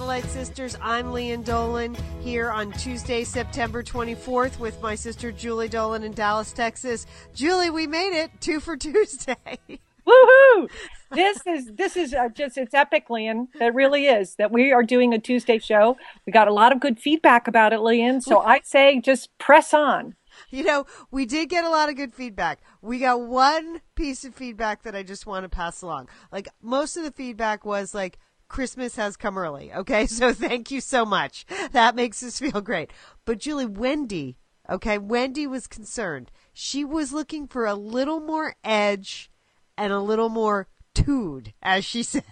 Satellite Sisters. I'm Lian Dolan here on Tuesday, September 24th with my sister Julie Dolan in Dallas, Texas. Julie, we made it. Two for Tuesday. Woohoo! This is this is uh, just it's epic, Lian. That really is. That we are doing a Tuesday show. We got a lot of good feedback about it, Lian. So I say just press on. You know, we did get a lot of good feedback. We got one piece of feedback that I just want to pass along. Like most of the feedback was like Christmas has come early. Okay. So thank you so much. That makes us feel great. But Julie, Wendy, okay, Wendy was concerned. She was looking for a little more edge and a little more tude, as she says.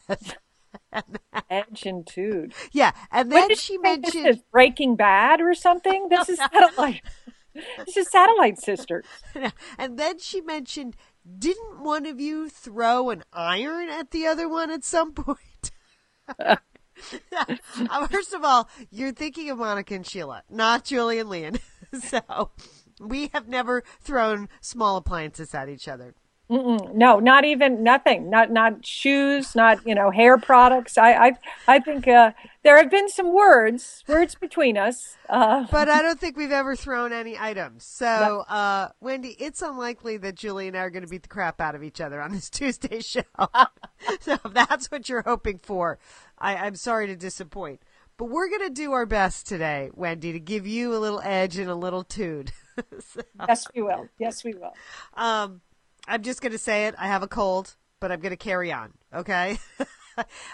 edge and tude. Yeah. And then she mentioned this is Breaking Bad or something. This is satellite. this is Satellite Sisters. And then she mentioned, didn't one of you throw an iron at the other one at some point? Uh, first of all, you're thinking of Monica and Sheila, not Julie and Lian. so we have never thrown small appliances at each other. Mm-mm. No, not even nothing. Not not shoes. Not you know hair products. I I I think uh, there have been some words words between us, uh, but I don't think we've ever thrown any items. So, uh, Wendy, it's unlikely that Julie and I are going to beat the crap out of each other on this Tuesday show. so, if that's what you're hoping for, I, I'm sorry to disappoint. But we're going to do our best today, Wendy, to give you a little edge and a little tude. so, yes, we will. Yes, we will. Um, I'm just going to say it. I have a cold, but I'm going to carry on. Okay.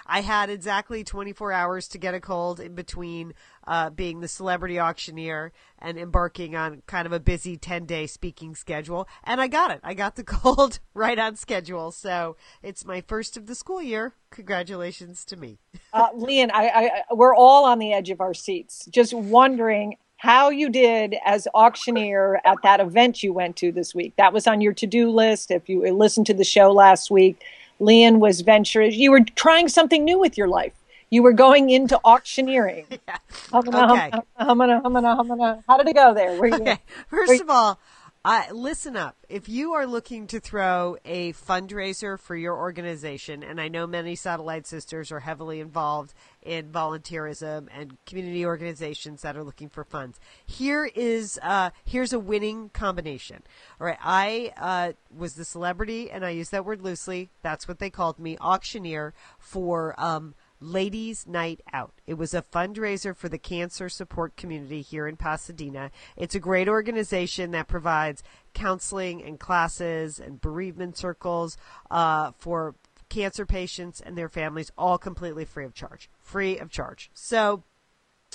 I had exactly 24 hours to get a cold in between uh, being the celebrity auctioneer and embarking on kind of a busy 10 day speaking schedule. And I got it. I got the cold right on schedule. So it's my first of the school year. Congratulations to me. uh, Lian, I, I, we're all on the edge of our seats, just wondering how you did as auctioneer at that event you went to this week. That was on your to do list. If you listened to the show last week, Lian was venturing. You were trying something new with your life. You were going into auctioneering. Yeah. Humana, okay. Humana, humana, humana, How did it go there? okay. First of all, uh, listen up. If you are looking to throw a fundraiser for your organization, and I know many satellite sisters are heavily involved in volunteerism and community organizations that are looking for funds, here is uh, here's a winning combination. All right, I uh, was the celebrity, and I use that word loosely. That's what they called me, auctioneer for. Um, Ladies Night Out. It was a fundraiser for the cancer support community here in Pasadena. It's a great organization that provides counseling and classes and bereavement circles uh, for cancer patients and their families, all completely free of charge. Free of charge. So,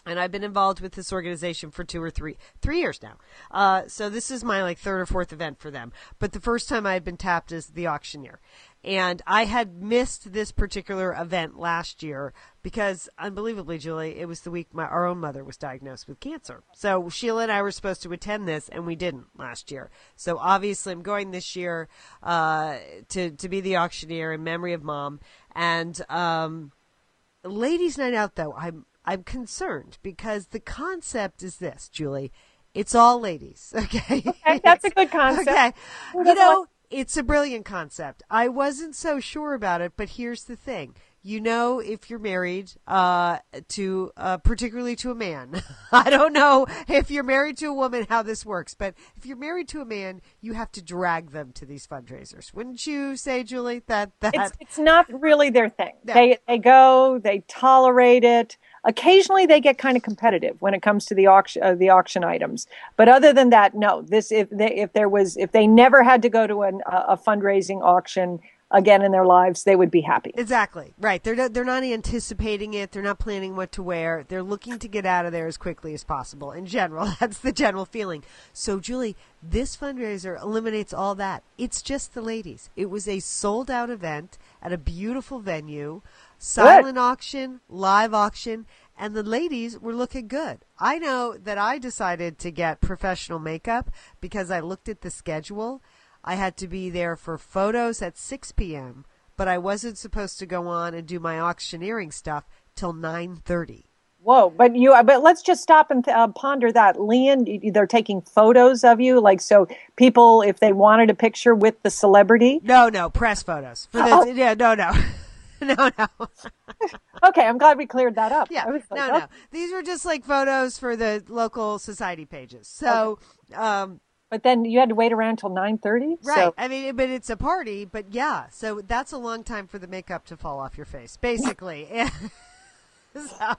and I've been involved with this organization for two or three three years now. Uh, so this is my like third or fourth event for them. But the first time I had been tapped as the auctioneer, and I had missed this particular event last year because, unbelievably, Julie, it was the week my our own mother was diagnosed with cancer. So Sheila and I were supposed to attend this, and we didn't last year. So obviously, I'm going this year uh, to to be the auctioneer in memory of mom. And um, ladies' night out, though, I'm I'm concerned because the concept is this, Julie. It's all ladies, okay? Okay, that's a good concept. Okay, you know it's a brilliant concept. I wasn't so sure about it, but here's the thing. You know, if you're married, uh, to, uh, particularly to a man, I don't know if you're married to a woman how this works, but if you're married to a man, you have to drag them to these fundraisers. Wouldn't you say, Julie, that, that? It's, it's not really their thing. No. They, they go, they tolerate it. Occasionally, they get kind of competitive when it comes to the auction, uh, the auction items. But other than that, no. This if they if there was if they never had to go to an, a fundraising auction again in their lives, they would be happy. Exactly right. They're not, they're not anticipating it. They're not planning what to wear. They're looking to get out of there as quickly as possible. In general, that's the general feeling. So, Julie, this fundraiser eliminates all that. It's just the ladies. It was a sold out event at a beautiful venue silent auction, live auction, and the ladies were looking good. I know that I decided to get professional makeup because I looked at the schedule. I had to be there for photos at 6 p.m., but I wasn't supposed to go on and do my auctioneering stuff till 9:30. Whoa, but you, but let's just stop and uh, ponder that. Lian, they're taking photos of you, like so people, if they wanted a picture with the celebrity. No, no, press photos. For the, Oh. Yeah, no, no, no, no. Okay, I'm glad we cleared that up. Yeah, like, no, oh, no. These were just like photos for the local society pages. So, um, But then you had to wait around till nine thirty. right. So, I mean, but it's a party. But yeah, so that's a long time for the makeup to fall off your face, basically. so,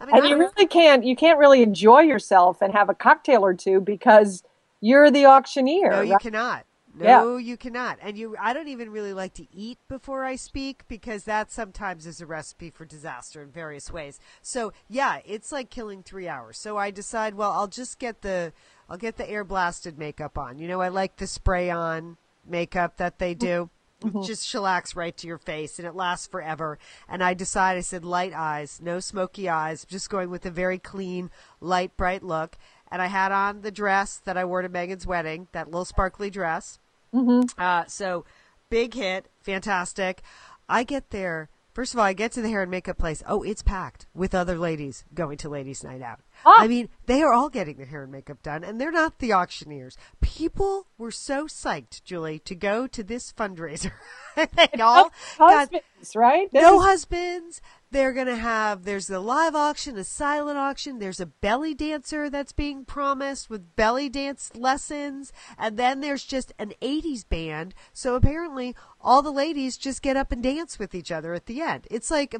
I mean, and you really can't, you can't really enjoy yourself and have a cocktail or two because you're the auctioneer. No, you right? cannot. Yeah. No, you cannot. And you I don't even really like to eat before I speak because that sometimes is a recipe for disaster in various ways. So, yeah, it's like killing 3 hours. So I decide, well, I'll just get the I'll get the air blasted makeup on. You know, I like the spray on makeup that they do. It just shellacs right to your face and it lasts forever. And I decide I said, light eyes, no smoky eyes, just going with a very clean, light, bright look. And I had on the dress that I wore to Megan's wedding, that little sparkly dress. Mm-hmm. Uh, so big hit, fantastic. I get there. First of all, I get to the hair and makeup place. Oh, it's packed with other ladies going to ladies' night out. Ah. I mean, they are all getting their hair and makeup done, and they're not the auctioneers. People were so psyched, Julie, to go to this fundraiser. they all got Husbands, right? This no is- husbands. They're going to have, there's the live auction, a silent auction. There's a belly dancer that's being promised with belly dance lessons. And then there's just an 80s band. So apparently all the ladies just get up and dance with each other at the end. It's like,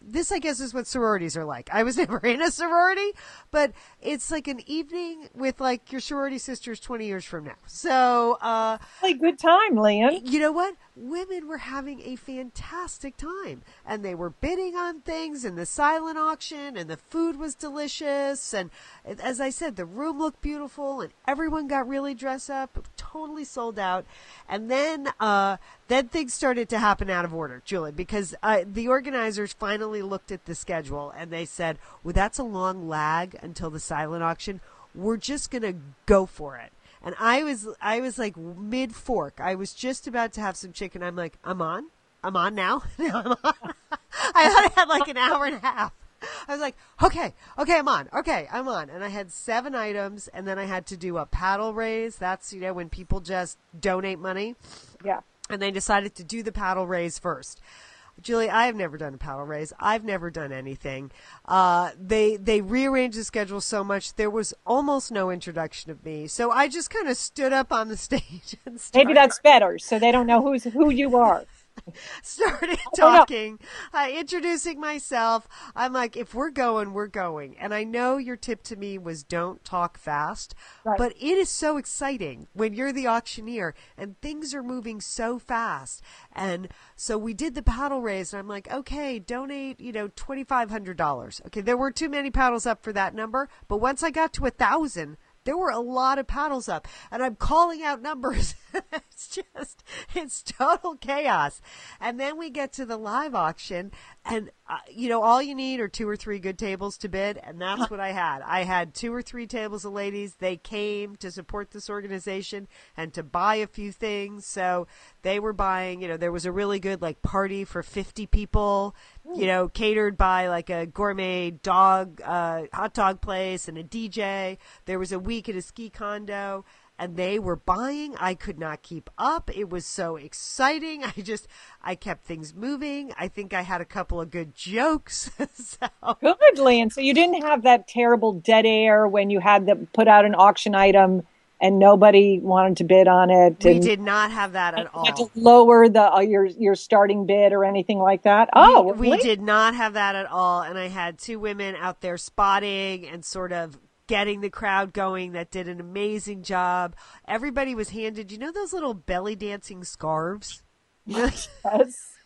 this I guess is what sororities are like. I was never in a sorority, but it's like an evening with like your sorority sisters 20 years from now. So, uh, really good time, Lian. you know what? Women were having a fantastic time and they were bidding on things and the silent auction and the food was delicious. And as I said, the room looked beautiful and everyone got really dressed up, totally sold out. And then, uh, then things started to happen out of order, Julie, because uh, the organizers finally looked at the schedule and they said, well, that's a long lag until the silent auction. We're just going to go for it and I was I was like mid fork. I was just about to have some chicken. I'm like, I'm on. I'm on now. Now I'm on. I thought I had like an hour and a half. I was like, okay, okay, I'm on. Okay, I'm on. And I had seven items, and then I had to do a paddle raise. That's you know when people just donate money, Yeah. and they decided to do the paddle raise first. Julie, I have never done a paddle raise. I've never done anything. Uh, they they rearranged the schedule so much there was almost no introduction of me. So I just kind of stood up on the stage Maybe that's better, so they don't know who's who you are. started talking, uh, introducing myself. I'm like, if we're going, we're going. And I know your tip to me was don't talk fast, Right. but it is so exciting when you're the auctioneer and things are moving so fast. And so we did the paddle raise, and I'm like, okay, donate, you know, twenty five hundred dollars. Okay, there were too many paddles up for that number, but once I got to a thousand. There were a lot of paddles up, and I'm calling out numbers. it's just, it's total chaos. And then we get to the live auction, and uh, you know, all you need are two or three good tables to bid, and that's what I had. I had two or three tables of ladies. They came to support this organization and to buy a few things. So they were buying, you know, there was a really good like party for 50 people, you know, catered by like a gourmet dog, uh, hot dog place and a DJ. There was a week at a ski condo and they were buying. I could not keep up. It was so exciting. I just, I kept things moving. I think I had a couple of good jokes. so, Good, Lian. So you didn't have that terrible dead air when you had to put out an auction item and nobody wanted to bid on it. we did not have that at had to all. lower the uh, your your starting bid or anything like that. Oh, we, we really? did not have that at all. And I had two women out there spotting and sort of getting the crowd going that did an amazing job. Everybody was handed, you know, those little belly dancing scarves? Yes.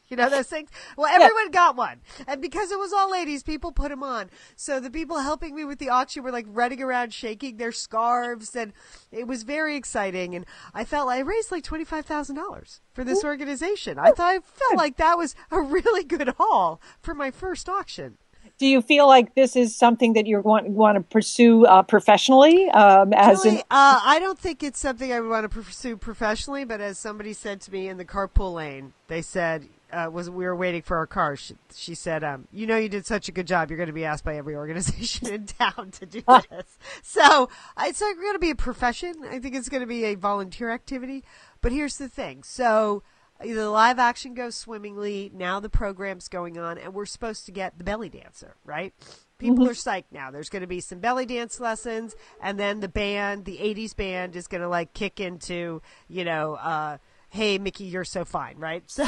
You know those things? Well, everyone got one. And because it was all ladies, people put them on. So the people helping me with the auction were like running around shaking their scarves and it was very exciting. And I felt like I raised like $25,000 for this organization. I thought I felt like that was a really good haul for my first auction. Do you feel like this is something that you want want to pursue uh, professionally? Um, as Julie, uh, I don't think it's something I would want to pursue professionally, but as somebody said to me in the carpool lane, they said uh, was we were waiting for our car. She, she said, um, "You know, you did such a good job. You're going to be asked by every organization in town to do this." so it's not going to be a profession. I think it's going to be a volunteer activity. But here's the thing: so the live action goes swimmingly. Now the program's going on, and we're supposed to get the belly dancer, right? People mm-hmm. are psyched now. There's going to be some belly dance lessons, and then the band, the '80s band, is going to like kick into, you know, uh, "Hey Mickey, you're so fine," right? So,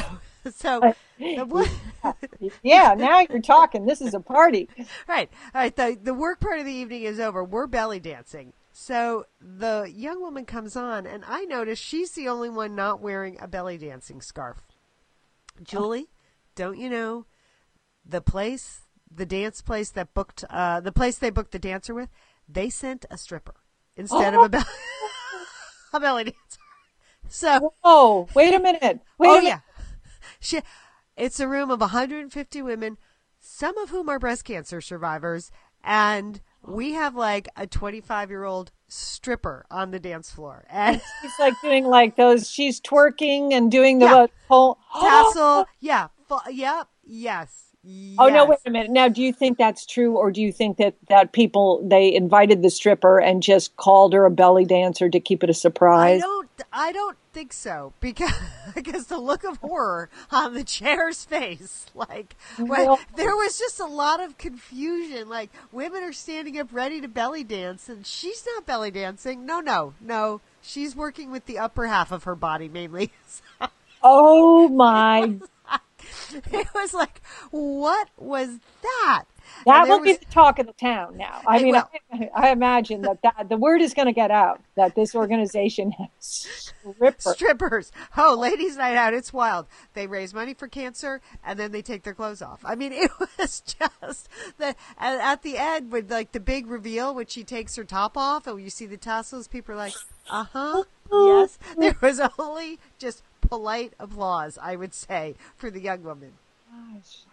so yeah, now you're talking. This is a party, right? All right. The the work part of the evening is over. We're belly dancing. So the young woman comes on, and I notice she's the only one not wearing a belly dancing scarf. Julie, don't you know the place, the dance place that booked, uh, the place they booked the dancer with? They sent a stripper instead oh. of a, be- a belly dancer. So, oh, wait a minute. Wait oh a yeah, she, it's a room of 150 women, some of whom are breast cancer survivors, and we have like a 25 year old stripper on the dance floor. And she's like doing like those she's twerking and doing the yeah. whole tassel. Yeah. Yep. Yes Yes. Oh no! Wait a minute. Now, do you think that's true, or do you think that that people they invited the stripper and just called her a belly dancer to keep it a surprise? I don't. I don't think so because because the look of horror on the chair's face, like well, there was just a lot of confusion. Like women are standing up ready to belly dance, and she's not belly dancing. No, no, no. She's working with the upper half of her body mainly. oh my it was like, what was that? That will was, be the talk of the town now. I mean, I, I, imagine that, that the word is going to get out that this organization has strippers. strippers. Oh, ladies' night out. It's wild. They raise money for cancer and then they take their clothes off. I mean, it was just that at the end with like the big reveal when she takes her top off and you see the tassels, people are like, uh huh. Yes. There was only just polite applause, I would say, for the young woman. Gosh.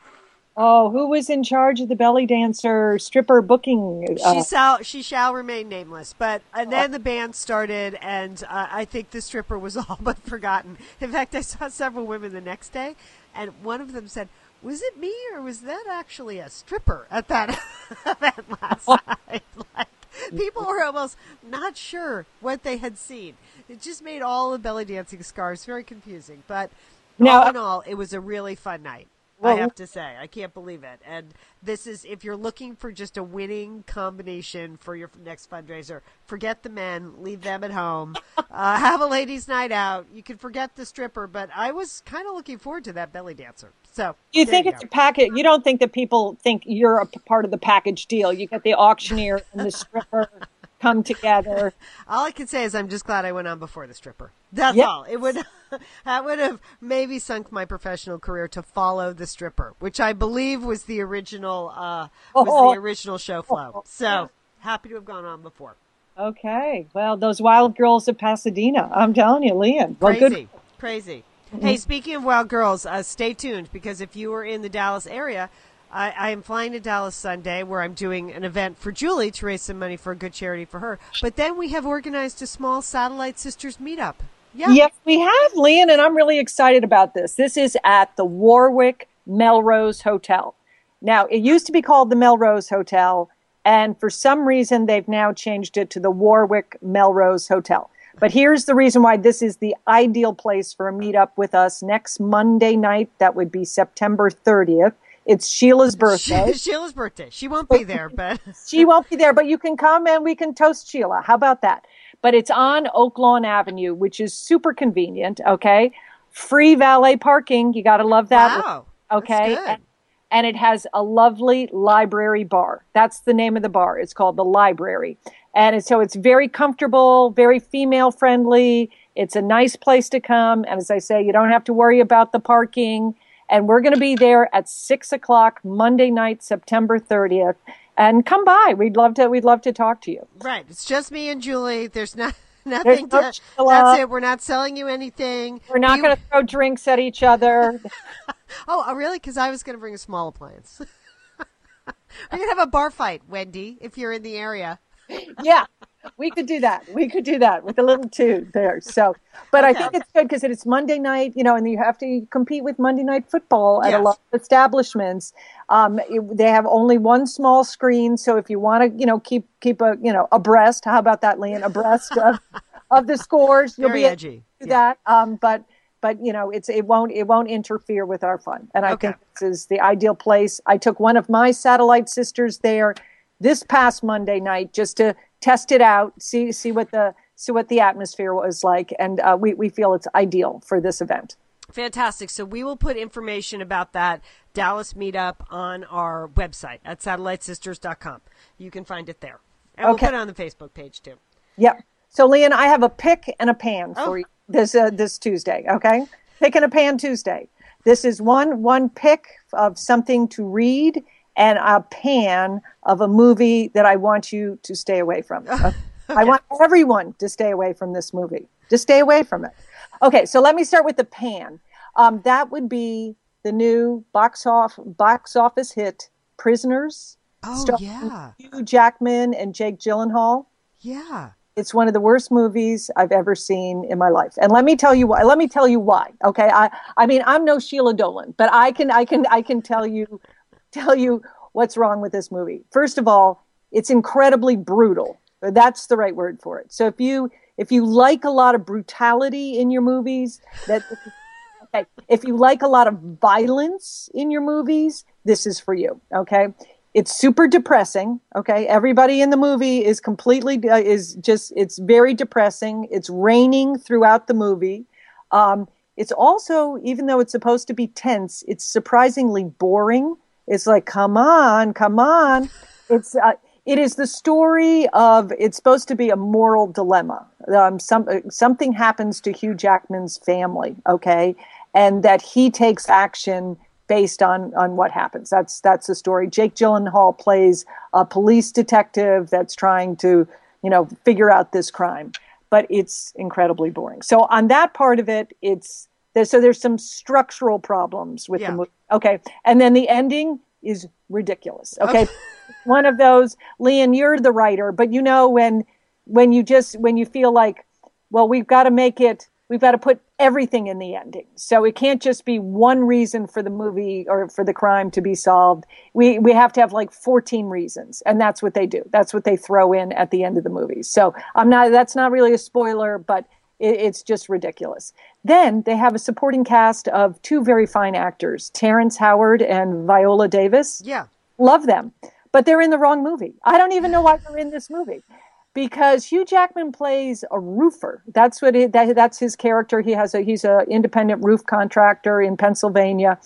Oh, who was in charge of the belly dancer stripper booking? Uh, she shall she shall remain nameless. But and then the band started, and uh, I think the stripper was all but forgotten. In fact, I saw several women the next day, and one of them said, "Was it me, or was that actually a stripper at that event last night?" like people were almost not sure what they had seen it just made all the belly dancing scars very confusing. But now, all in all, it was a really fun night. Well, I have to say, I can't believe it. And this is, if you're looking for just a winning combination for your next fundraiser, forget the men, leave them at home, uh, have a ladies' night out. You can forget the stripper, but I was kind of looking forward to that belly dancer. So you think you it's go. a package? You don't think that people think you're a part of the package deal? You get the auctioneer and the stripper come together. all I can say is I'm just glad I went on before the stripper. That's all. It would that would have maybe sunk my professional career to follow the stripper, which I believe was the original uh, was oh. the original show flow. So happy to have gone on before. Okay. Well, those wild girls of Pasadena. I'm telling you. Well, crazy. Good. Crazy. Hey, speaking of wild girls, uh, stay tuned because if you are in the Dallas area, I, I, am flying to Dallas Sunday where I'm doing an event for Julie to raise some money for a good charity for her. But then we have organized a small Satellite Sisters meetup. Yeah. Yes, we have, Lian, and I'm really excited about this. This is at the Warwick Melrose Hotel. Now, it used to be called the Melrose Hotel, and for some reason, they've now changed it to the Warwick Melrose Hotel. But here's the reason why this is the ideal place for a meetup with us next Monday night. That would be September 30th. It's Sheila's birthday. Sheila's birthday. She won't be there, but she won't be there. But you can come and we can toast Sheila. How about that? But it's on Oak Lawn Avenue, which is super convenient. Okay, free valet parking. You got to love that. Wow. Okay. And, and it has a lovely library bar. That's the name of the bar. It's called the Library. And so it's very comfortable, very female friendly. It's a nice place to come. And as I say, you don't have to worry about the parking and we're going to be there at six o'clock Monday night, September 30th. And come by. We'd love to. We'd love to talk to you. Right. It's just me and Julie. There's not nothing. No to, that's it. We're not selling you anything. We're not going to throw drinks at each other. oh, oh, really? Because I was going to bring a small appliance. We're going to have a bar fight, Wendy, if you're in the area. Yeah, we could do that. We could do that with a little two there. So, but. I think it's good because it's Monday night, you know, and you have to compete with Monday night football at yes. a lot of establishments. Um, it, they have only one small screen, so if you want to, you know, keep keep a you know abreast. How about that, Lian? Abreast of, of the scores, you'll Very be edgy. do yeah. that. Um, but but you know it's it won't it won't interfere with our fun and i okay. think this is the ideal place i took one of my satellite sisters there this past monday night just to test it out see see what the see what the atmosphere was like and uh, we, we feel it's ideal for this event fantastic so we will put information about that dallas meetup on our website at satellitesisters.com you can find it there and okay. we'll put it on the facebook page too yep so Lian, I have a pick and a pan for oh. you this uh, this Tuesday. Okay, pick and a pan Tuesday. This is one one pick of something to read and a pan of a movie that I want you to stay away from. okay. I want everyone to stay away from this movie. Just stay away from it. Okay, so let me start with the pan. Um, that would be the new box off box office hit, Prisoners. Oh yeah, Hugh Jackman and Jake Gyllenhaal. Yeah. It's one of the worst movies I've ever seen in my life. And let me tell you why. Let me tell you why. Okay. I, I mean, I'm no Sheila Dolan, but I can, I can, I can tell you, tell you what's wrong with this movie. First of all, it's incredibly brutal. That's the right word for it. So if you, if you like a lot of brutality in your movies, that, okay. If you like a lot of violence in your movies, this is for you. Okay. It's super depressing. Okay, everybody in the movie is completely uh, is just it's very depressing. It's raining throughout the movie. Um, it's also even though it's supposed to be tense, it's surprisingly boring. It's like, come on, come on. It's uh, it is the story of it's supposed to be a moral dilemma. Um, some uh, something happens to Hugh Jackman's family, okay, and that he takes action based on on what happens. That's that's the story. Jake Gyllenhaal plays a police detective that's trying to you know figure out this crime, but it's incredibly boring. So on that part of it, it's so there's some structural problems with yeah. the movie. Okay, and then the ending is ridiculous. Oh. Okay, one of those. Lian, you're the writer, but you know when when you just when you feel like, well, we've got to make it we've got to put everything in the ending. So it can't just be one reason for the movie or for the crime to be solved. We we have to have like 14 reasons, and that's what they do. That's what they throw in at the end of the movie. So I'm not. That's not really a spoiler, but it, it's just ridiculous. Then they have a supporting cast of two very fine actors, Terrence Howard and Viola Davis. Yeah, love them. But they're in the wrong movie. I don't even know why they're in this movie because Hugh Jackman plays a roofer. That's what it, that, that's his character. He has a he's a independent roof contractor in Pennsylvania,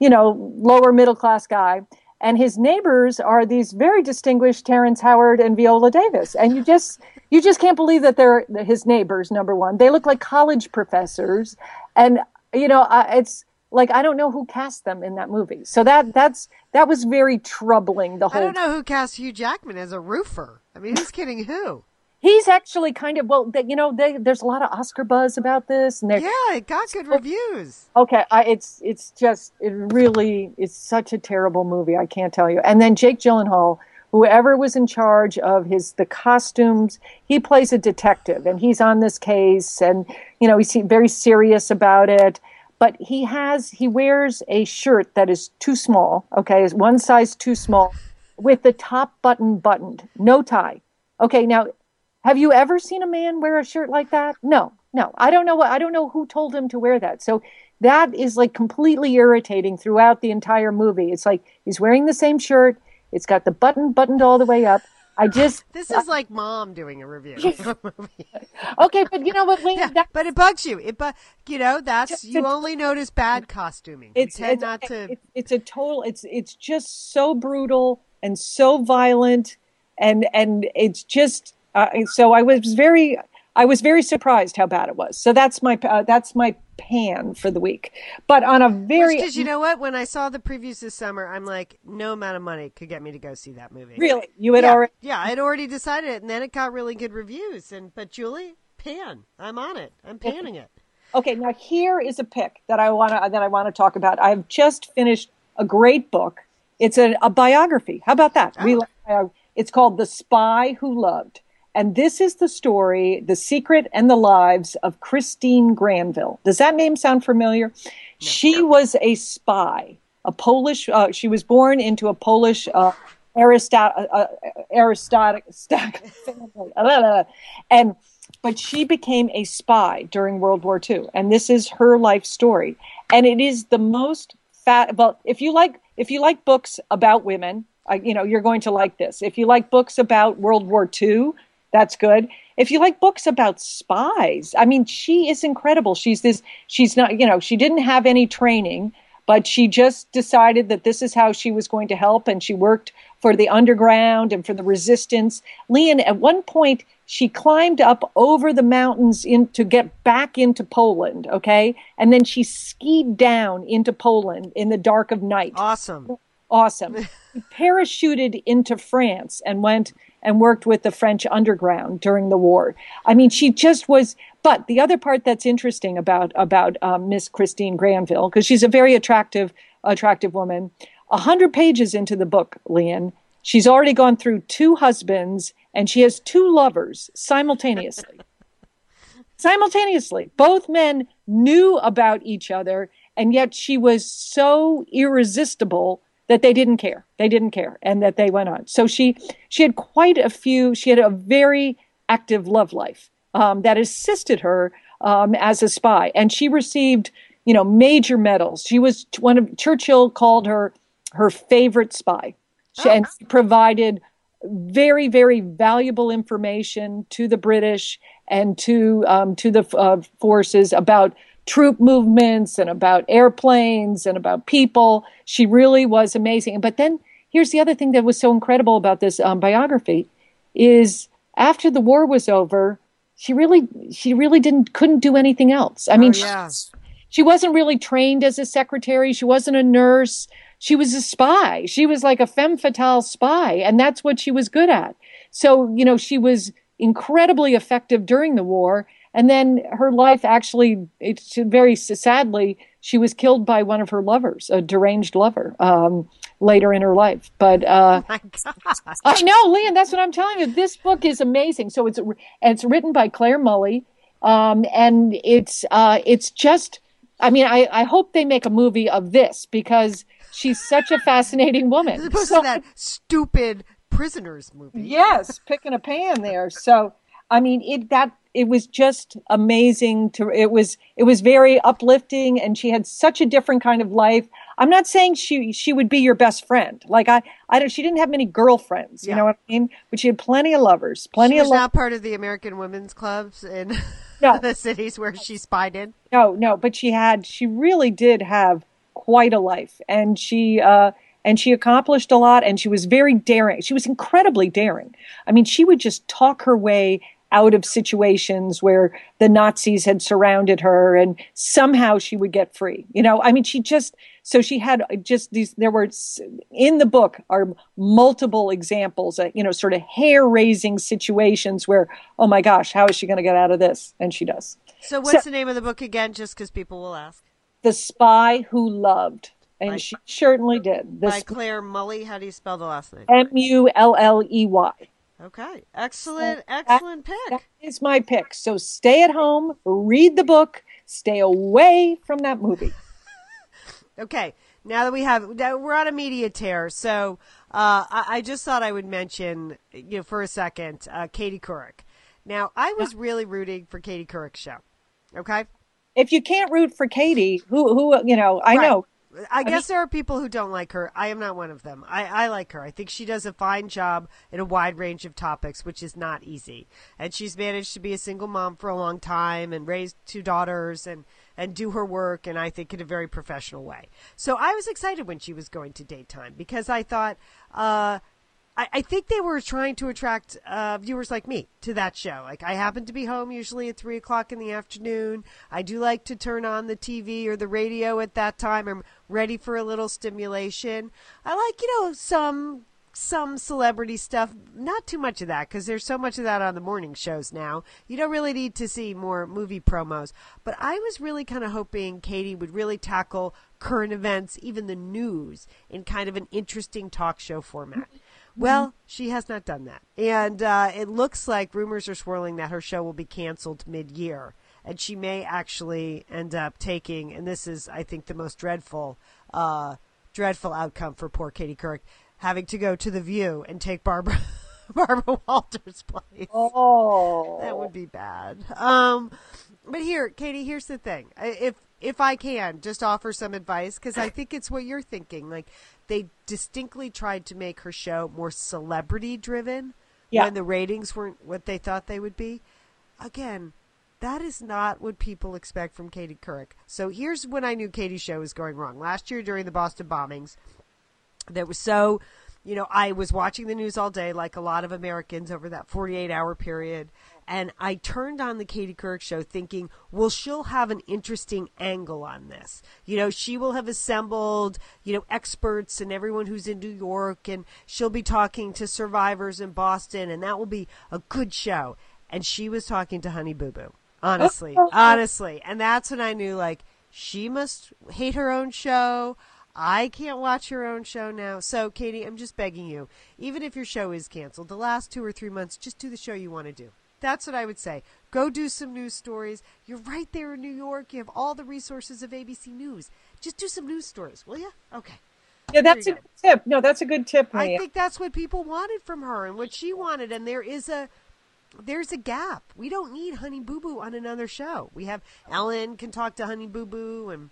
you know, lower middle class guy. And his neighbors are these very distinguished Terrence Howard and Viola Davis. And you just you just can't believe that they're his neighbors. Number one, they look like college professors, and you know it's like I don't know who cast them in that movie. So that that's that was very troubling. The whole I don't know who cast Hugh Jackman as a roofer. I mean, who's kidding who? He's actually kind of well, you know, they, there's a lot of Oscar buzz about this, and yeah, it got good reviews. Okay, I, it's it's just it really is such a terrible movie. I can't tell you. And then Jake Gyllenhaal, whoever was in charge of his the costumes, he plays a detective, and he's on this case, and you know he's very serious about it but he has he wears a shirt that is too small okay is one size too small with the top button buttoned no tie okay now have you ever seen a man wear a shirt like that no no i don't know what i don't know who told him to wear that so that is like completely irritating throughout the entire movie it's like he's wearing the same shirt it's got the button buttoned all the way up I just this is like mom doing a review. okay, but you know what, yeah, but it bugs you. It but you know that's you only notice bad costuming. It's, it's not to. It's, it's a total. It's it's just so brutal and so violent, and and it's just. Uh, so I was very I was very surprised how bad it was. So that's my uh, that's my Pan for the week. But on a very Because you know what? When I saw the previews this summer, I'm like, no amount of money could get me to go see that movie. really, you had yeah, already yeah, I had already decided it, and then it got really good reviews. And but Julie, Pan, I'm on it. I'm panning it. Okay, now here is a pick that I want to that I want to talk about. I've just finished a great book. It's a, a biography. How about that? We it's called The Spy Who Loved. And this is the story, the secret and the lives of Christine Granville. Does that name sound familiar? She was a spy, a Polish. Uh, she was born into a Polish uh, aristot, uh, uh, aristocratic family, and but she became a spy during World War II, and this is her life story. And it is the most fat. Well, if you like, if you like books about women, uh, you know you're going to like this. If you like books about World War II, that's good. If you like books about spies, I mean, she is incredible. She's this. She's not. You know, she didn't have any training but she just decided that this is how she was going to help and she worked for the underground and for the resistance lian at one point she climbed up over the mountains in, to get back into poland okay and then she skied down into poland in the dark of night Awesome. Awesome. She parachuted into france and went and worked with the french underground during the war. I mean she just was but the other part that's interesting about about um, Miss Christine Granville, because she's a very attractive attractive woman, a hundred pages into the book, Lian, she's already gone through two husbands and she has two lovers simultaneously. simultaneously, both men knew about each other, and yet she was so irresistible that they didn't care. They didn't care, and that they went on. So she she had quite a few. She had a very active love life um, that assisted her um, as a spy, and she received you know major medals. She was one of Churchill called her her favorite spy, she, and provided very very valuable information to the British and to um, to the uh, forces about troop movements and about airplanes and about people. She really was amazing. But then here's the other thing that was so incredible about this um, biography is after the war was over, she really she really didn't couldn't do anything else. I mean, Oh, yeah. she, she wasn't really trained as a secretary. She wasn't a nurse. She was a spy. She was like a femme fatale spy, and that's what she was good at. So, you know, she was incredibly effective during the war. And then her life actually, it's very sadly, she was killed by one of her lovers, a deranged lover, um, later in her life. But uh, God. I know, Lian. That's what I'm telling you. This book is amazing. So it's it's written by Clare Mulley, um, and it's uh, it's just. I mean, I, I hope they make a movie of this because she's such a fascinating woman. As opposed So- to that stupid prisoners movie. Yes, picking a pan there. So I mean, it that it was just amazing to it was it was very uplifting and she had such a different kind of life. I'm not saying she she would be your best friend. Like I I don't she didn't have many girlfriends, you Yeah. know what I mean? But she had plenty of lovers, plenty She of was lo- not part of the American women's clubs in No. the cities where she spied in. No, no, but she had she really did have quite a life and she uh and she accomplished a lot and she was very daring. She was incredibly daring. I mean, she would just talk her way out of situations where the Nazis had surrounded her and somehow she would get free. You know, I mean, she just so she had just these there were in the book are multiple examples, uh, you know, sort of hair-raising situations where oh my gosh, how is she going to get out of this? And she does. So what's the name of the book again? Just because people will ask. The Spy Who Loved. And By- she certainly did. The By Clare Mulley. How do you spell the last name? M U L L E Y. Okay. Excellent, excellent That pick. is my pick. So stay at home, read the book, stay away from that movie. Okay. Now that we have, that we're on a media tear, so uh, I, I just thought I would mention, you know, for a second, uh, Katie Couric. Now, I was really rooting for Katie Couric's show. Okay. If you can't root for Katie, who who you know, I Right. know. I guess there are people who don't like her. I am not one of them. I, I like her. I think she does a fine job in a wide range of topics, which is not easy. And she's managed to be a single mom for a long time and raise two daughters and, and do her work, and I think in a very professional way. So I was excited when she was going to daytime because I thought, uh, I, I think they were trying to attract uh, viewers like me to that show. Like I happen to be home usually at three o'clock in the afternoon. I do like to turn on the TV or the radio at that time. I'm ready for a little stimulation. I like you know some some celebrity stuff, not too much of that because there's so much of that on the morning shows now. You don't really need to see more movie promos. But I was really kind of hoping Katie would really tackle current events, even the news, in kind of an interesting talk show format. Mm-hmm. Well, she has not done that. And uh, it looks like rumors are swirling that her show will be canceled mid year. And she may actually end up taking, and this is, I think, the most dreadful, uh, dreadful outcome for poor Katie Couric having to go to the View and take Barbara Barbara Walters' place. Oh, that would be bad. Um, but here, Katie, here's the thing: if if I can just offer some advice, because I think it's what you're thinking. Like they distinctly tried to make her show more celebrity driven yeah. when the ratings weren't what they thought they would be. Again, that is not what people expect from Katie Couric. So here's when I knew Katie's show was going wrong. Last year during the Boston bombings, that was so, you know, I was watching the news all day, like a lot of Americans over that 48 hour period. And I turned on the Katie Couric show thinking, well, she'll have an interesting angle on this. You know, she will have assembled, you know, experts and everyone who's in New York, and she'll be talking to survivors in Boston, and that will be a good show. And she was talking to Honey Boo Boo, honestly, honestly. And that's when I knew, like, she must hate her own show. I can't watch your own show now. So, Katie, I'm just begging you, even if your show is canceled, the last two or three months, just do the show you want to do. That's what I would say. Go do some news stories. You're right there in New York. You have all the resources of ABC News. Just do some news stories, will you? Okay. Yeah, that's a go. good tip. No, that's a good tip. I think that's what people wanted from her and what she wanted. And there is a there's a gap. We don't need Honey Boo Boo on another show. We have Ellen can talk to Honey Boo Boo and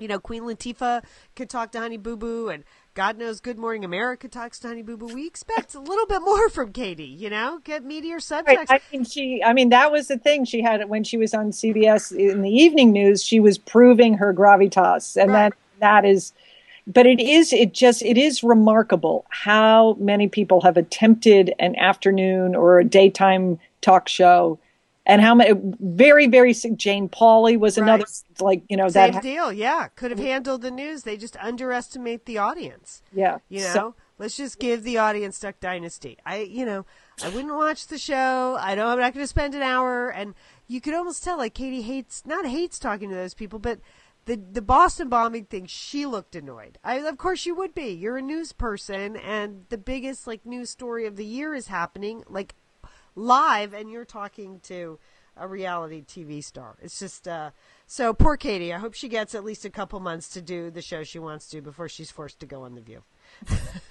you know, Queen Latifah could talk to Honey Boo Boo, and God knows Good Morning America talks to Honey Boo Boo. We expect a little bit more from Katie, you know, get meteor subjects. Right. I mean, she, I mean, that was the thing she had it when she was on CBS in the evening news. She was proving her gravitas, and right. that that is. But it is, it just, it is remarkable how many people have attempted an afternoon or a daytime talk show and how many very very Jane Pauley was another like you know same that deal yeah. Could have handled the news. They just underestimate the audience. Yeah. You know? So, let's just give the audience Duck Dynasty. I you know I wouldn't watch the show. I know I'm not going to spend an hour. And you could almost tell like Katie hates not hates talking to those people but the the Boston bombing thing, she looked annoyed. I, of course you would be. You're a news person, and the biggest like news story of the year is happening. Like live and you're talking to a reality TV star. It's just uh, so poor Katie. I hope she gets at least a couple months to do the show she wants to before she's forced to go on the View.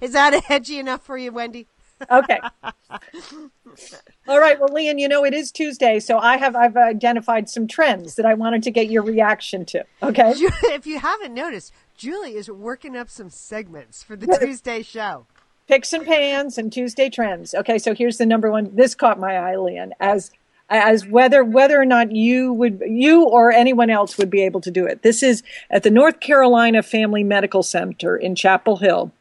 Is that edgy enough for you, Wendy? okay. All right. Well, Lian, you know it is Tuesday, so I have I've identified some trends that I wanted to get your reaction to. Okay. If you haven't noticed, Julie is working up some segments for the Tuesday show picks and pans and Tuesday trends. Okay, so here's the number one. This caught my eye, Lian, as as whether whether or not you would you or anyone else would be able to do it. This is at the North Carolina Family Medical Center in Chapel Hill.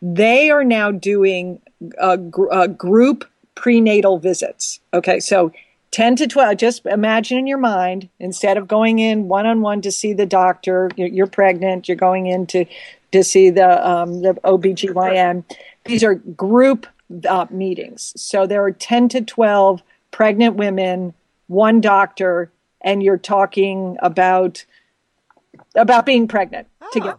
They are now doing a, a group prenatal visits. Okay, so 10 to 12 just imagine in your mind instead of going in one on one to see the doctor you're, you're, pregnant you're going in to to see the um, the OBGYN these are group uh, meetings. So there are 10 to 12 pregnant women, one doctor, and you're talking about about being pregnant oh. together.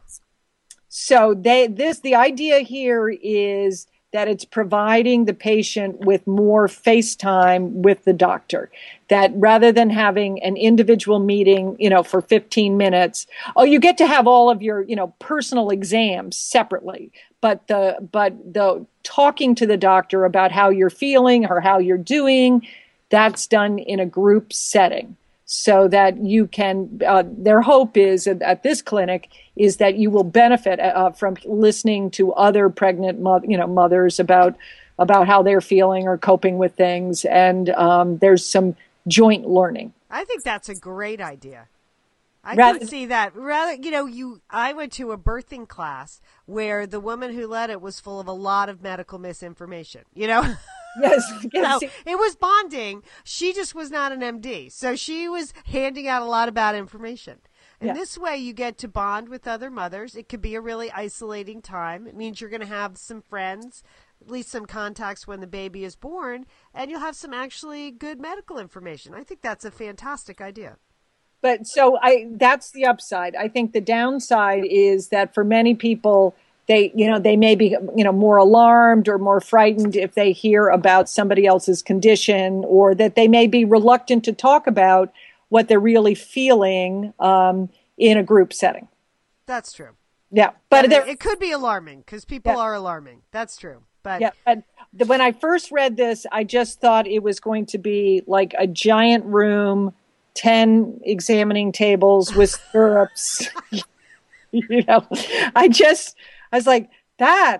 So they this the idea here is that it's providing the patient with more face time with the doctor. That rather than having an individual meeting, you know, for 15 minutes, oh, you get to have all of your, you know, personal exams separately. But the but the talking to the doctor about how you're feeling or how you're doing, that's done in a group setting. So that you can uh, their hope is at this clinic is that you will benefit uh, from listening to other pregnant mo- you know mothers about about how they're feeling or coping with things. And um, there's some joint learning. I think that's a great idea I Rather- can see that. Rather, you know, you. I went to a birthing class where the woman who led it was full of a lot of medical misinformation. You know. Yes, So yes. it was bonding. She just was not an MD. So she was handing out a lot of bad information. And Yeah. this way you get to bond with other mothers. It could be a really isolating time. It means you're going to have some friends, at least some contacts when the baby is born, and you'll have some actually good medical information. I think that's a fantastic idea. But so I that's the upside. I think the downside is that for many people they you know they may be you know more alarmed or more frightened if they hear about somebody else's condition or that they may be reluctant to talk about what they're really feeling um, in a group setting. That's true. Yeah, but it, it could be alarming because people Yeah. are alarming. That's true. But Yeah, but the, when I first read this, I just thought it was going to be like a giant room, ten examining tables with stirrups. you know, I just I was like that.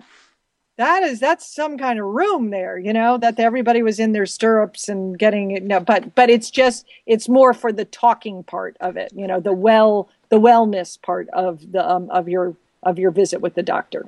That is that's some kind of room there, you know, that everybody was in their stirrups and getting it. No, but but it's just it's more for the talking part of it, you know, the well the wellness part of the um, of your of your visit with the doctor.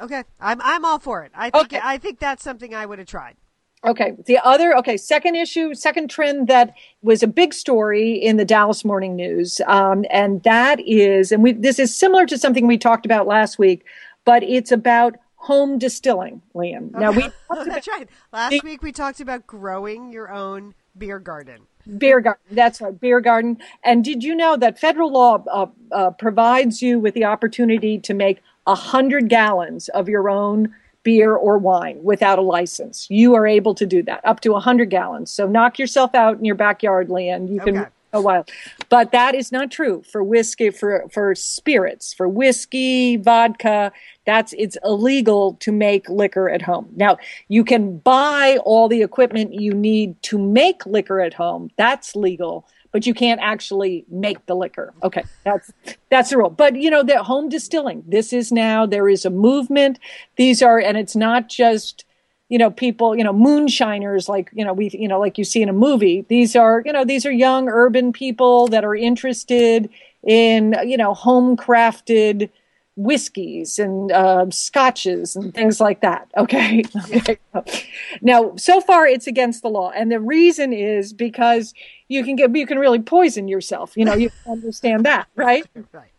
okay, I'm I'm all for it. I think Okay. I think that's something I would have tried. Okay. The other, okay, second issue, second trend that was a big story in the Dallas Morning News, um, and that is, and we this is similar to something we talked about last week, but it's about home distilling, Lian. Now we talked about That's right. Last The- week we talked about growing your own beer garden. beer garden. That's right, beer garden. And did you know that federal law uh, uh, provides you with the opportunity to make a hundred gallons of your own beer or wine without a license? You are able to do that up to a hundred gallons. So knock yourself out in your backyard, Lian. You can Okay. a while. But that is not true for whiskey for for spirits, for whiskey, vodka. That's it's illegal to make liquor at home. Now, you can buy all the equipment you need to make liquor at home. That's legal, but you can't actually make the liquor. Okay, that's that's the rule. But you know, the home distilling. This is now there is a movement. These are and it's not just you know people you know moonshiners like you know we you know like you see in a movie these are you know these are young urban people that are interested in you know home crafted whiskeys and uh, scotches and things like that okay okay now so far it's against the law and the reason is because you can get you can really poison yourself you know you understand that right Right.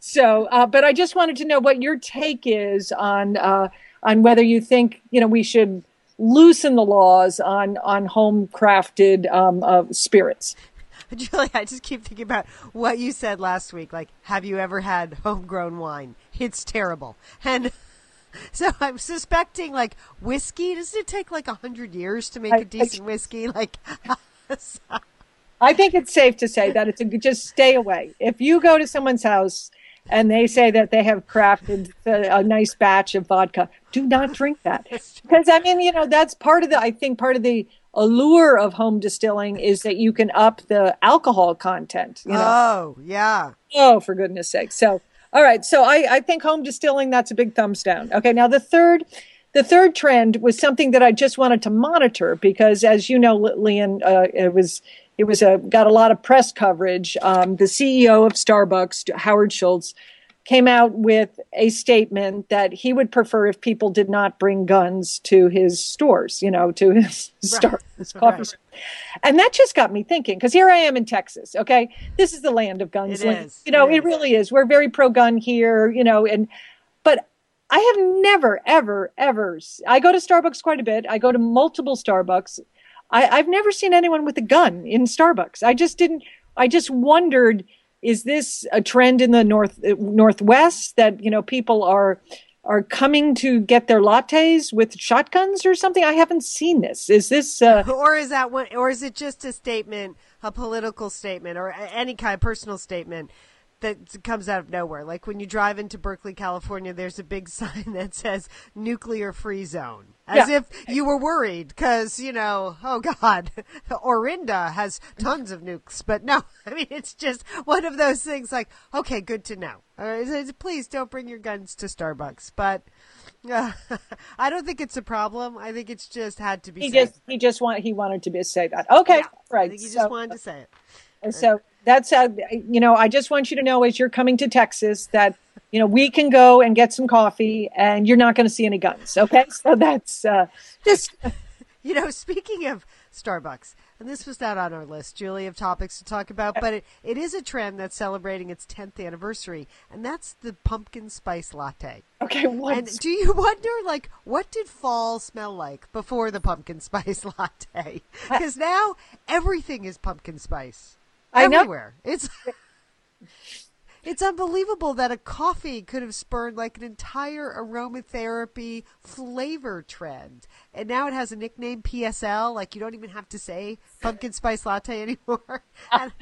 so, uh, but I just wanted to know what your take is on uh, on whether you think you know we should loosen the laws on on home crafted um, uh, spirits. Julie, I just keep thinking about what you said last week. Like, have you ever had homegrown wine? It's terrible. And so I'm suspecting, like, whiskey. Doesn't it take like a hundred years to make I- a I- decent whiskey? Like, I think it's safe to say that it's a, just stay away. If you go to someone's house and they say that they have crafted a nice batch of vodka, do not drink that. Because I mean, you know, that's part of the. I think part of the allure of home distilling is that you can up the alcohol content. You know, oh yeah, Oh, for goodness sake. So, all right. So I, I think home distilling, that's a big thumbs down. Okay. Now the third, the third trend was something that I just wanted to monitor because as you know, Le- Lian, uh, it was, it was a, got a lot of press coverage. Um, the CEO of Starbucks, Howard Schultz, came out with a statement that he would prefer if people did not bring guns to his stores, you know, to his, Star, his coffee Right. shop. And that just got me thinking because here I am in Texas. Okay. This is the land of guns. It Like, is. You know, It really is. We're very pro gun here, you know, and, but I have never, ever, ever, I go to Starbucks quite a bit. I go to multiple Starbucks. I, I've never seen anyone with a gun in Starbucks. I just didn't, I just wondered, is this a trend in the north northwest that you know people are are coming to get their lattes with shotguns or something? I haven't seen this. Is this uh, or is that one? Or is it just a statement, a political statement, or any kind of personal statement? That comes out of nowhere. Like when you drive into Berkeley, California, there's a big sign that says nuclear free zone. As Yeah. if you were worried because, you know, oh God, Orinda has tons of nukes. But no, I mean, it's just one of those things like, okay, good to know. Uh, please don't bring your guns to Starbucks. But uh, I don't think it's a problem. I think it's just had to be he said. just he just want he wanted to be, say that? Okay, Yeah, right. You so- just wanted to say it. And so that's uh, you know, I just want you to know as you're coming to Texas that you know we can go and get some coffee, and you're not going to see any guns. Okay, so that's uh, just you know, speaking of Starbucks, and this was not on our list, Julie, of topics to talk about, but it, it is a trend that's celebrating its 10th anniversary, and that's the pumpkin spice latte. Okay, what? And do you wonder, like, what did fall smell like before the pumpkin spice latte? Because now everything is pumpkin spice. I know. Everywhere. It's. It's unbelievable that a coffee could have spurred like an entire aromatherapy flavor trend. And now it has a nickname PSL, like you don't even have to say pumpkin spice latte anymore. and,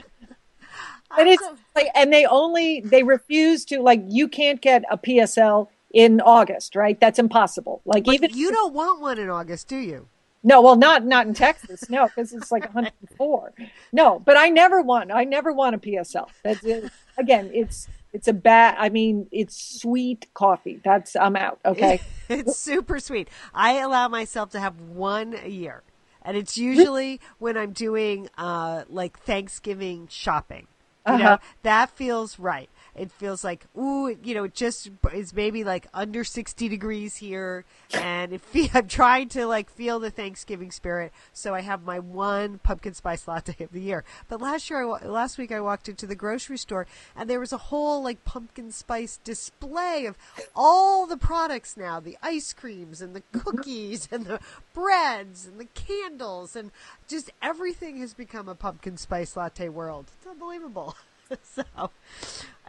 and it's like and they only they refuse to like you can't get a PSL in August, right? That's impossible. Like but even you don't want one in August, do you? No, well, not not in Texas. No, because it's like 104. No, but I never want. I never want a PSL. That's it. Again. It's it's a bad. I mean, it's sweet coffee. That's I'm out. Okay. it's super sweet. I allow myself to have one a year, and it's usually when I'm doing uh like Thanksgiving shopping. You know, Uh-huh. that feels right. It feels like, ooh, you know, it just is maybe like under 60 degrees here. And it fe- I'm trying to like feel the Thanksgiving spirit. So I have my one pumpkin spice latte of the year. But last year, I, wa- last week, I walked into the grocery store and there was a whole like pumpkin spice display of all the products now the ice creams and the cookies and the breads and the candles and just everything has become a pumpkin spice latte world. It's unbelievable. so,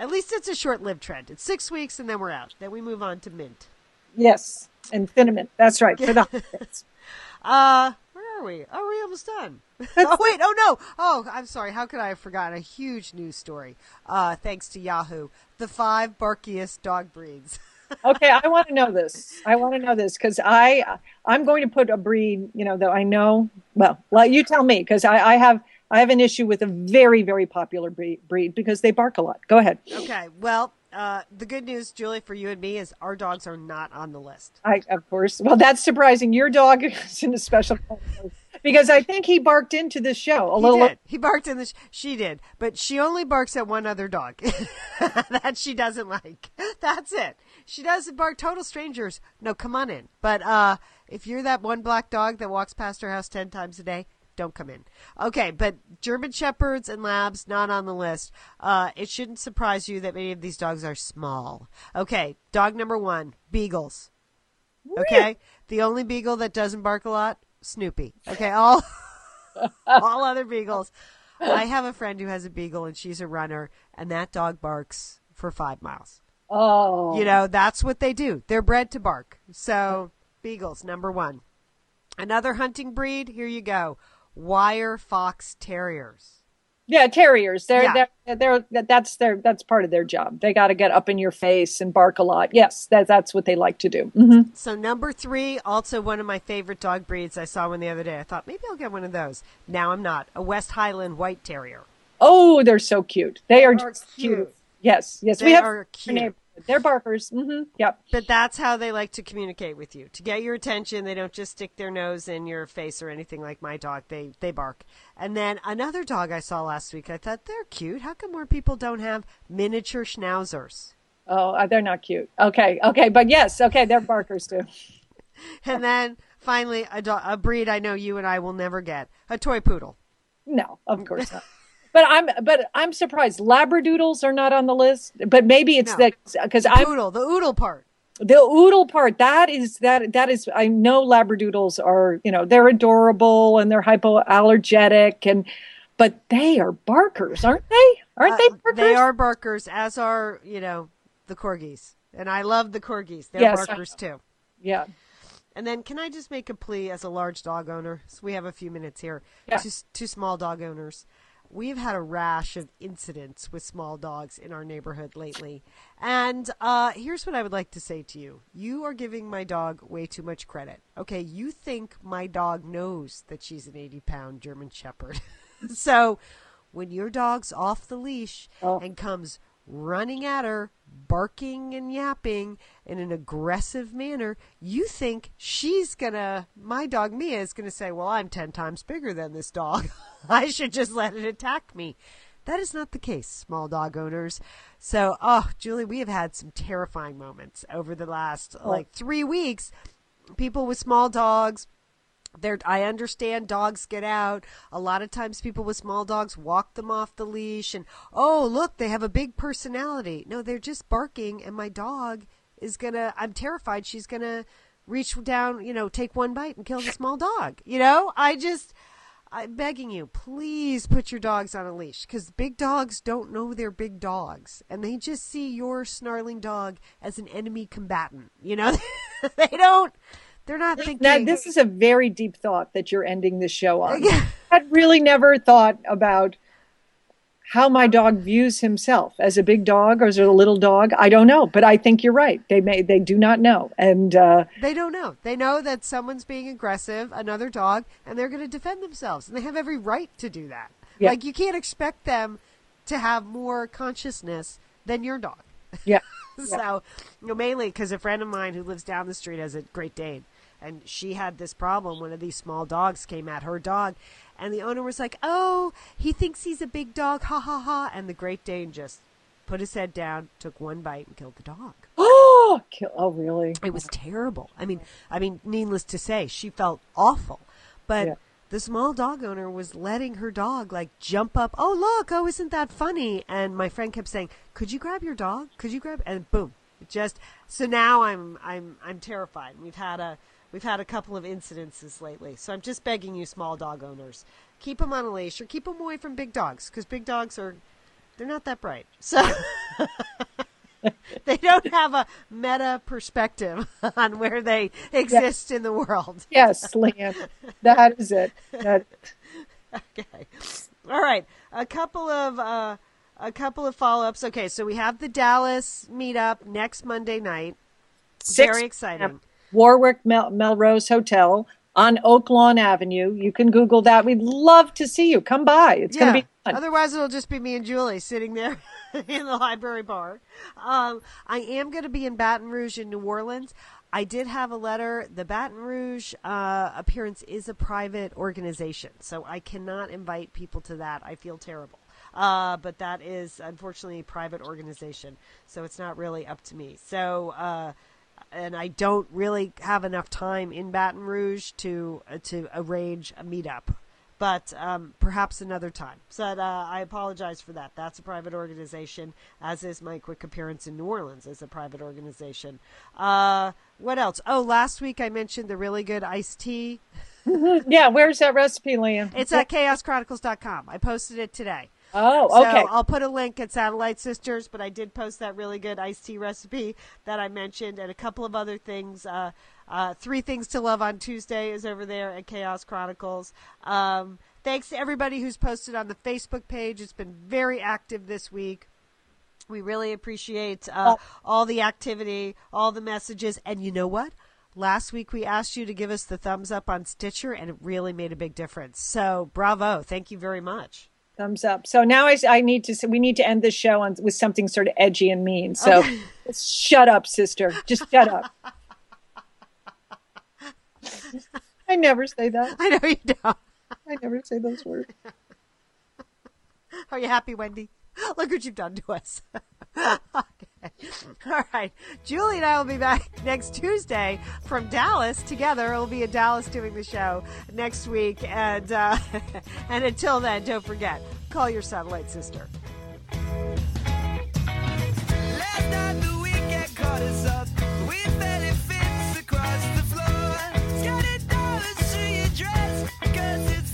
at least it's a short-lived trend. It's six weeks, and then we're out. Then we move on to mint. yes, and cinnamon. That's right for the. Uh, where are we? Are we almost done? oh wait, oh no. Oh, I'm sorry. How could I have forgotten a huge news story? Uh, thanks to Yahoo, the five barkiest dog breeds. okay, I want to know this. I want to know this because I I'm going to put a breed, you know, that I know. Well, well, you tell me because I, I have I have an issue with a very very popular breed, because they bark a lot. Go ahead. okay, well, uh, the good news, Julie, for you and me is our dogs are not on the list. I of course. Well, that's surprising. Your dog is in a special because I think he barked into the show a He little. did. He barked in the. Sh- she did, but she only barks at one other dog that she doesn't like. That's it. She doesn't bark total strangers. No, come on in. But uh, if you're that one black dog that walks past her house ten times a day, don't come in. Okay, but German shepherds and labs not on the list. Uh, it shouldn't surprise you that many of these dogs are small. Okay, dog number one, beagles. Okay, the only beagle that doesn't bark a lot, Snoopy. Okay, all all other beagles. I have a friend who has a beagle and she's a runner, and that dog barks for five miles. Oh, You know, that's what they do. They're bred to bark. So, beagles, number one. Another hunting breed, here you go wire fox terriers. yeah, terriers. They're Yeah. they're they're that's their that's part of their job. They got to get up in your face and bark a lot. Yes, that that's what they like to do. hmm So, number three, also one of my favorite dog breeds. I saw one the other day. I thought maybe I'll get one of those. Now I'm not. A West Highland White Terrier. Oh, they're so cute. They are are cute. cute. Yes, yes. They we have are cute. They're barkers. hmm Yep. But that's how they like to communicate with you. To get your attention, they don't just stick their nose in your face or anything like my dog. They they bark. And then another dog I saw last week, I thought they're cute. How come more people don't have miniature schnauzers? Oh, uh, they're not cute. Okay, okay, but yes, okay, they're barkers too. And then finally, a, do- a breed I know you and I will never get: a toy poodle. No, of course not. But I'm but I'm surprised Labradoodles are not on the list. But maybe it's No. that because I'm the oodle part. the oodle part. That is that that is I know Labradoodles are you know they're adorable and they're hypoallergenic and but they are barkers, aren't they? Aren't they Uh, barkers? They are barkers, as are you know the corgis. And I love the corgis. They're Yes, barkers too. Yeah. And then, can I just make a plea as a large dog owner? So we have a few minutes here. Yeah. To, to small dog owners, we've had a rash of incidents with small dogs in our neighborhood lately. And uh, here's what I would like to say to you: You are giving my dog way too much credit. Okay, you think my dog knows that she's an 80-pound German Shepherd, so when your dog's off the leash Oh. and comes running at her, barking and yapping in an aggressive manner, you think she's gonna, my dog Mia is gonna say, Well, I'm 10 times bigger than this dog. I should just let it attack me. That is not the case, small dog owners. So, oh, Julie, we have had some terrifying moments over the last like three weeks. People with small dogs, there I understand dogs get out. A lot of times people with small dogs walk them off the leash and oh, look, they have a big personality. No, they're just barking and my dog is going to I'm terrified she's going to reach down, you know, take one bite and kill the small dog. You know? I just I'm begging you, please put your dogs on a leash because big dogs don't know they're big dogs and they just see your snarling dog as an enemy combatant. You know, they don't, they're not thinking. Now, this is a very deep thought that you're ending the show on. I'd really never thought about how my dog views himself as a big dog or as a little dog. I don't know, but I think you're right. They may, they do not know, and uh, they don't know. They know that someone's being aggressive, another dog, and they're going to defend themselves, and they have every right to do that. Yeah. Like you can't expect them to have more consciousness than your dog. Yeah. so, you know, mainly because a friend of mine who lives down the street has a Great Dane, and she had this problem. One of these small dogs came at her dog, and the owner was like, "Oh, he thinks he's a big dog, ha ha ha!" And the Great Dane just put his head down, took one bite, and killed the dog. Oh, oh, really? It was terrible. I mean, I mean, needless to say, she felt awful, but. Yeah. The small dog owner was letting her dog like jump up. Oh look! Oh, isn't that funny? And my friend kept saying, "Could you grab your dog? Could you grab?" And boom, it just so now I'm I'm I'm terrified. We've had a We've had a couple of incidences lately. So I'm just begging you, small dog owners, keep them on a leash or keep them away from big dogs because big dogs are, they're not that bright. So they don't have a meta perspective on where they exist yes. in the world. yes, Lian, that is it. That... okay. All right. A couple of, uh, a couple of follow ups. Okay, so we have the Dallas meetup next Monday night. Six Very exciting. Warwick Mel- Melrose Hotel on Oak Lawn Avenue. You can Google that. We'd love to see you. Come by. It's yeah. going to be fun. Otherwise, it'll just be me and Julie sitting there in the library bar. Um, I am going to be in Baton Rouge in New Orleans. I did have a letter. The Baton Rouge uh, appearance is a private organization, so I cannot invite people to that. I feel terrible. Uh, but that is unfortunately a private organization, so it's not really up to me. So, uh, and I don't really have enough time in Baton Rouge to uh, to arrange a meetup. But um, perhaps another time. So uh, I apologize for that. That's a private organization, as is my quick appearance in New Orleans as a private organization. Uh, what else? Oh, last week I mentioned the really good iced tea. yeah, where's that recipe, Lian? It's at chaoschronicles.com. I posted it today. Oh, okay. So I'll put a link at Satellite Sisters, but I did post that really good iced tea recipe that I mentioned and a couple of other things. Uh, uh, Three Things to Love on Tuesday is over there at Chaos Chronicles. Um, thanks to everybody who's posted on the Facebook page. It's been very active this week. We really appreciate uh, oh. all the activity, all the messages. And you know what? Last week we asked you to give us the thumbs up on Stitcher, and it really made a big difference. So, bravo. Thank you very much. Thumbs up. So now I, I need to. say We need to end this show on with something sort of edgy and mean. So okay. shut up, sister. Just shut up. I never say that. I know you don't. I never say those words. Are you happy, Wendy? Look what you've done to us. okay. All right. Julie and I will be back next Tuesday from Dallas together. We'll be in Dallas doing the show next week. And, uh, and until then, don't forget call your satellite sister. Cause it's